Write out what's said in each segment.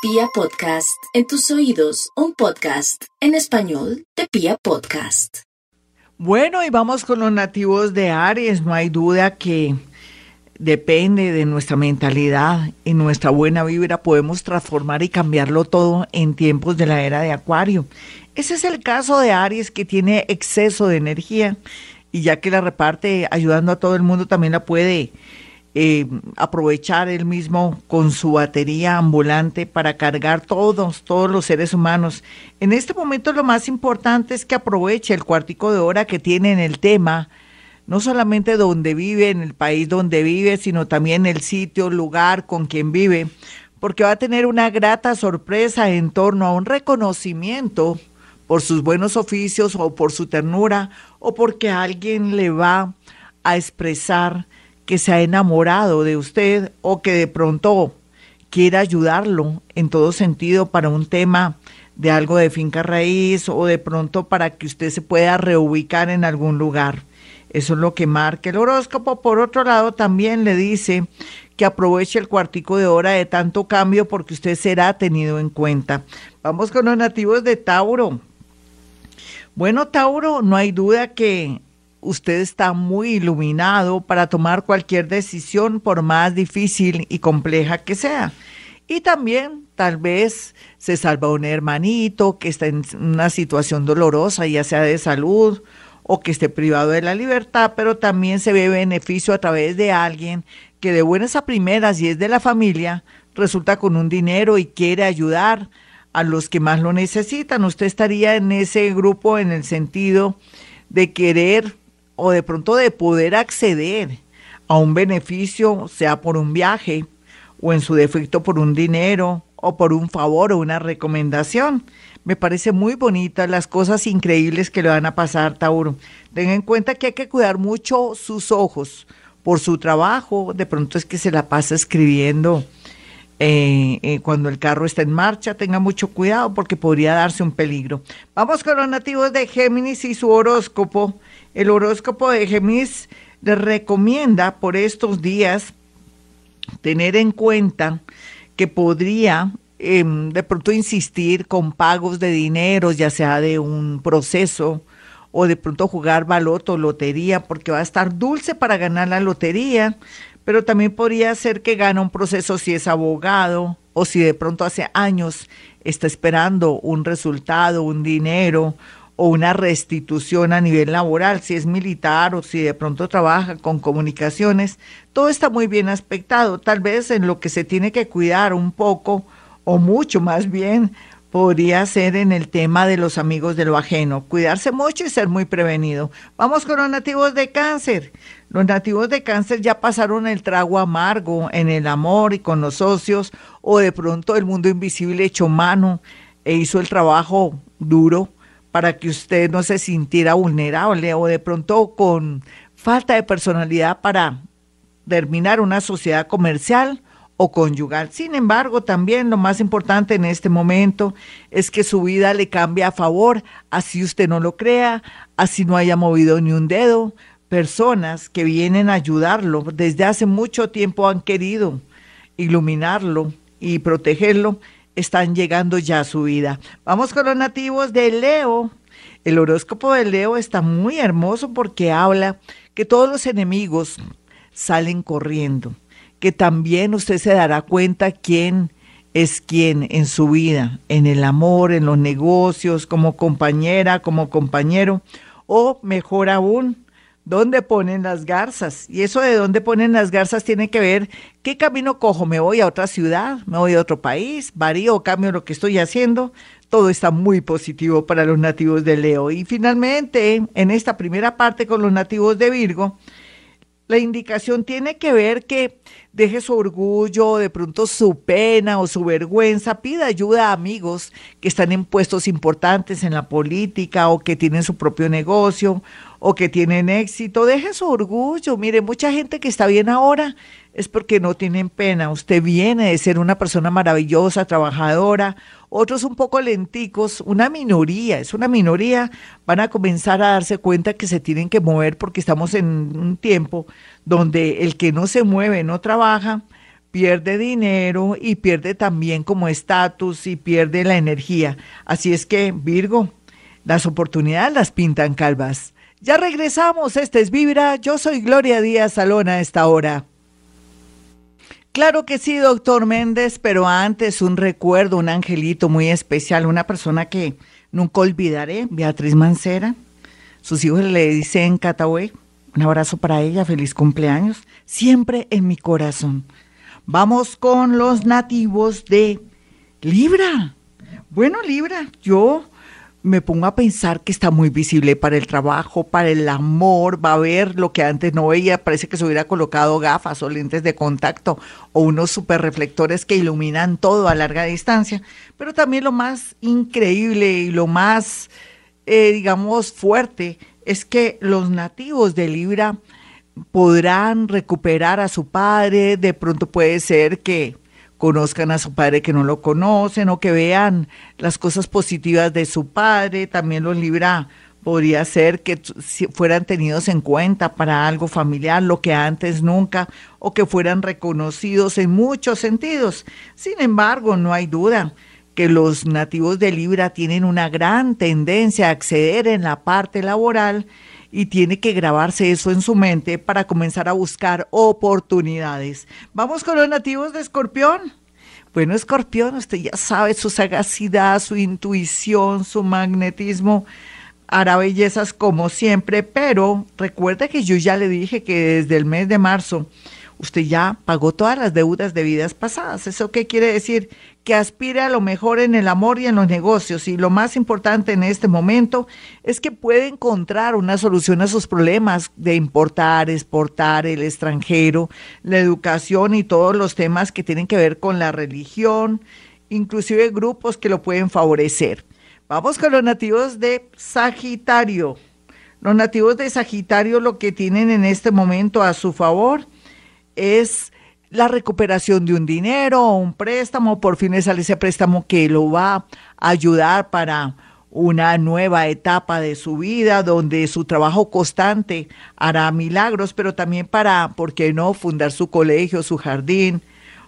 Pia Podcast, en tus oídos, un podcast en español de Pia Podcast. Bueno, y vamos con los nativos de Aries. No hay duda que depende de nuestra mentalidad y nuestra buena vibra podemos transformar y cambiarlo todo en tiempos de la era de Acuario. Ese es el caso de Aries que tiene exceso de energía y ya que la reparte ayudando a todo el mundo también la puede eh, aprovechar él mismo con su batería ambulante para cargar todos, todos los seres humanos. En este momento lo más importante es que aproveche el cuartico de hora que tiene en el tema, no solamente donde vive, en el país donde vive, sino también el sitio, lugar con quien vive, porque va a tener una grata sorpresa en torno a un reconocimiento por sus buenos oficios o por su ternura o porque alguien le va a expresar que se ha enamorado de usted o que de pronto quiera ayudarlo en todo sentido para un tema de algo de finca raíz o de pronto para que usted se pueda reubicar en algún lugar. Eso es lo que marca el horóscopo. Por otro lado, también le dice que aproveche el cuartico de hora de tanto cambio porque usted será tenido en cuenta. Vamos con los nativos de Tauro. Bueno, Tauro, no hay duda que usted está muy iluminado para tomar cualquier decisión por más difícil y compleja que sea. Y también tal vez se salva un hermanito que está en una situación dolorosa, ya sea de salud o que esté privado de la libertad, pero también se ve beneficio a través de alguien que de buenas a primeras y es de la familia, resulta con un dinero y quiere ayudar a los que más lo necesitan. Usted estaría en ese grupo en el sentido de querer o de pronto de poder acceder a un beneficio, sea por un viaje o en su defecto por un dinero o por un favor o una recomendación. Me parece muy bonita las cosas increíbles que le van a pasar, Tauro. Tenga en cuenta que hay que cuidar mucho sus ojos por su trabajo. De pronto es que se la pasa escribiendo eh, eh, cuando el carro está en marcha. Tenga mucho cuidado porque podría darse un peligro. Vamos con los nativos de Géminis y su horóscopo. El horóscopo de le recomienda por estos días tener en cuenta que podría em, de pronto insistir con pagos de dinero, ya sea de un proceso o de pronto jugar baloto, lotería, porque va a estar dulce para ganar la lotería, pero también podría ser que gane un proceso si es abogado o si de pronto hace años está esperando un resultado, un dinero o una restitución a nivel laboral, si es militar o si de pronto trabaja con comunicaciones, todo está muy bien aspectado. Tal vez en lo que se tiene que cuidar un poco o mucho más bien podría ser en el tema de los amigos de lo ajeno, cuidarse mucho y ser muy prevenido. Vamos con los nativos de cáncer. Los nativos de cáncer ya pasaron el trago amargo en el amor y con los socios o de pronto el mundo invisible hecho mano e hizo el trabajo duro para que usted no se sintiera vulnerable o de pronto con falta de personalidad para terminar una sociedad comercial o conyugal. Sin embargo, también lo más importante en este momento es que su vida le cambie a favor, así usted no lo crea, así no haya movido ni un dedo. Personas que vienen a ayudarlo desde hace mucho tiempo han querido iluminarlo y protegerlo están llegando ya a su vida. Vamos con los nativos de Leo. El horóscopo de Leo está muy hermoso porque habla que todos los enemigos salen corriendo, que también usted se dará cuenta quién es quién en su vida, en el amor, en los negocios, como compañera, como compañero, o mejor aún, dónde ponen las garzas. Y eso de dónde ponen las garzas tiene que ver qué camino cojo. Me voy a otra ciudad, me voy a otro país, varío cambio lo que estoy haciendo. Todo está muy positivo para los nativos de Leo. Y finalmente, en esta primera parte con los nativos de Virgo, la indicación tiene que ver que deje su orgullo, de pronto su pena o su vergüenza, pida ayuda a amigos que están en puestos importantes en la política o que tienen su propio negocio o que tienen éxito, deje su orgullo. Mire, mucha gente que está bien ahora es porque no tienen pena. Usted viene de ser una persona maravillosa, trabajadora, otros un poco lenticos, una minoría, es una minoría, van a comenzar a darse cuenta que se tienen que mover porque estamos en un tiempo donde el que no se mueve no trabaja, pierde dinero y pierde también como estatus y pierde la energía. Así es que, Virgo, las oportunidades las pintan calvas. Ya regresamos, este es Vibra, yo soy Gloria Díaz Salón a esta hora. Claro que sí, doctor Méndez, pero antes un recuerdo, un angelito muy especial, una persona que nunca olvidaré, Beatriz Mancera. Sus hijos le dicen Cataway. Un abrazo para ella, feliz cumpleaños, siempre en mi corazón. Vamos con los nativos de Libra. Bueno, Libra, yo me pongo a pensar que está muy visible para el trabajo, para el amor, va a ver lo que antes no veía, parece que se hubiera colocado gafas o lentes de contacto o unos super reflectores que iluminan todo a larga distancia, pero también lo más increíble y lo más, eh, digamos, fuerte es que los nativos de Libra podrán recuperar a su padre, de pronto puede ser que conozcan a su padre que no lo conocen o que vean las cosas positivas de su padre, también los libra podría ser que fueran tenidos en cuenta para algo familiar, lo que antes nunca, o que fueran reconocidos en muchos sentidos. Sin embargo, no hay duda que los nativos de Libra tienen una gran tendencia a acceder en la parte laboral y tiene que grabarse eso en su mente para comenzar a buscar oportunidades. Vamos con los nativos de Escorpión. Bueno, Escorpión, usted ya sabe su sagacidad, su intuición, su magnetismo hará bellezas como siempre, pero recuerda que yo ya le dije que desde el mes de marzo usted ya pagó todas las deudas de vidas pasadas. ¿Eso qué quiere decir? Que aspire a lo mejor en el amor y en los negocios. Y lo más importante en este momento es que puede encontrar una solución a sus problemas de importar, exportar, el extranjero, la educación y todos los temas que tienen que ver con la religión, inclusive grupos que lo pueden favorecer. Vamos con los nativos de Sagitario. Los nativos de Sagitario lo que tienen en este momento a su favor es la recuperación de un dinero o un préstamo, por fin sale ese préstamo que lo va a ayudar para una nueva etapa de su vida donde su trabajo constante hará milagros, pero también para, ¿por qué no?, fundar su colegio, su jardín,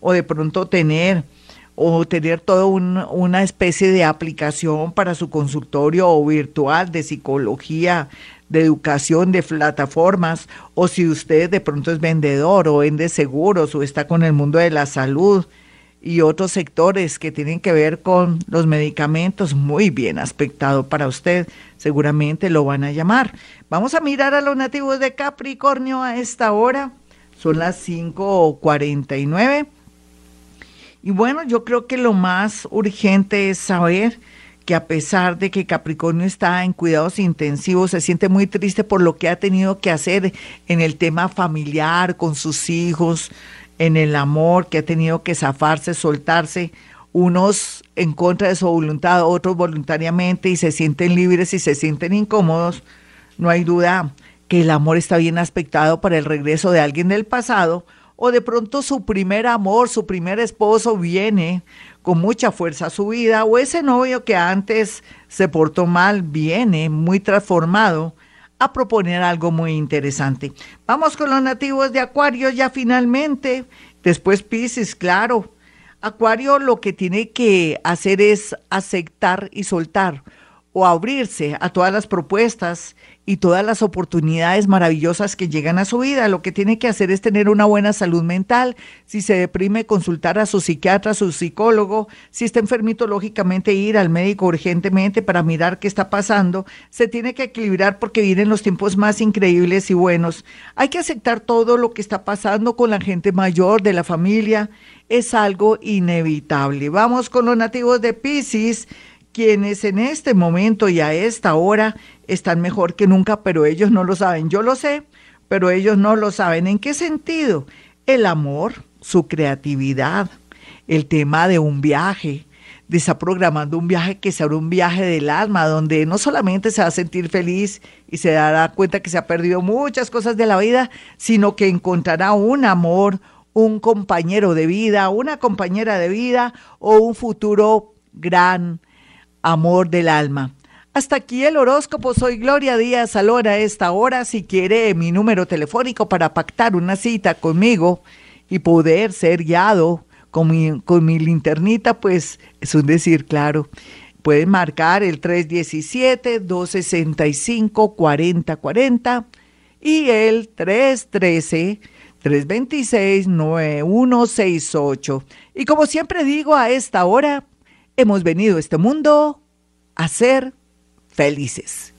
o de pronto tener o tener toda una especie de aplicación para su consultorio virtual de psicología, de educación, de plataformas, o si usted de pronto es vendedor o vende seguros o está con el mundo de la salud y otros sectores que tienen que ver con los medicamentos, muy bien aspectado para usted, seguramente lo van a llamar. Vamos a mirar a los nativos de Capricornio a esta hora, son las 5.49. Y bueno, yo creo que lo más urgente es saber que a pesar de que Capricornio está en cuidados intensivos, se siente muy triste por lo que ha tenido que hacer en el tema familiar, con sus hijos, en el amor, que ha tenido que zafarse, soltarse, unos en contra de su voluntad, otros voluntariamente, y se sienten libres y se sienten incómodos. No hay duda que el amor está bien aspectado para el regreso de alguien del pasado, o de pronto su primer amor, su primer esposo viene con mucha fuerza a su vida, o ese novio que antes se portó mal viene muy transformado a proponer algo muy interesante. Vamos con los nativos de Acuario ya finalmente, después Pisces, claro. Acuario lo que tiene que hacer es aceptar y soltar o abrirse a todas las propuestas y todas las oportunidades maravillosas que llegan a su vida. Lo que tiene que hacer es tener una buena salud mental. Si se deprime, consultar a su psiquiatra, a su psicólogo. Si está enfermito, lógicamente ir al médico urgentemente para mirar qué está pasando. Se tiene que equilibrar porque vienen los tiempos más increíbles y buenos. Hay que aceptar todo lo que está pasando con la gente mayor de la familia. Es algo inevitable. Vamos con los nativos de Pisces quienes en este momento y a esta hora están mejor que nunca, pero ellos no lo saben. Yo lo sé, pero ellos no lo saben. ¿En qué sentido? El amor, su creatividad, el tema de un viaje, de estar programando un viaje que sea un viaje del alma, donde no solamente se va a sentir feliz y se dará cuenta que se ha perdido muchas cosas de la vida, sino que encontrará un amor, un compañero de vida, una compañera de vida o un futuro gran amor del alma. Hasta aquí el horóscopo. Soy Gloria Díaz Salón a esta hora. Si quiere mi número telefónico para pactar una cita conmigo y poder ser guiado con mi, con mi linternita, pues es un decir, claro. Pueden marcar el 317-265-4040 y el 313-326-9168. Y como siempre digo, a esta hora hemos venido a este mundo a ser felices.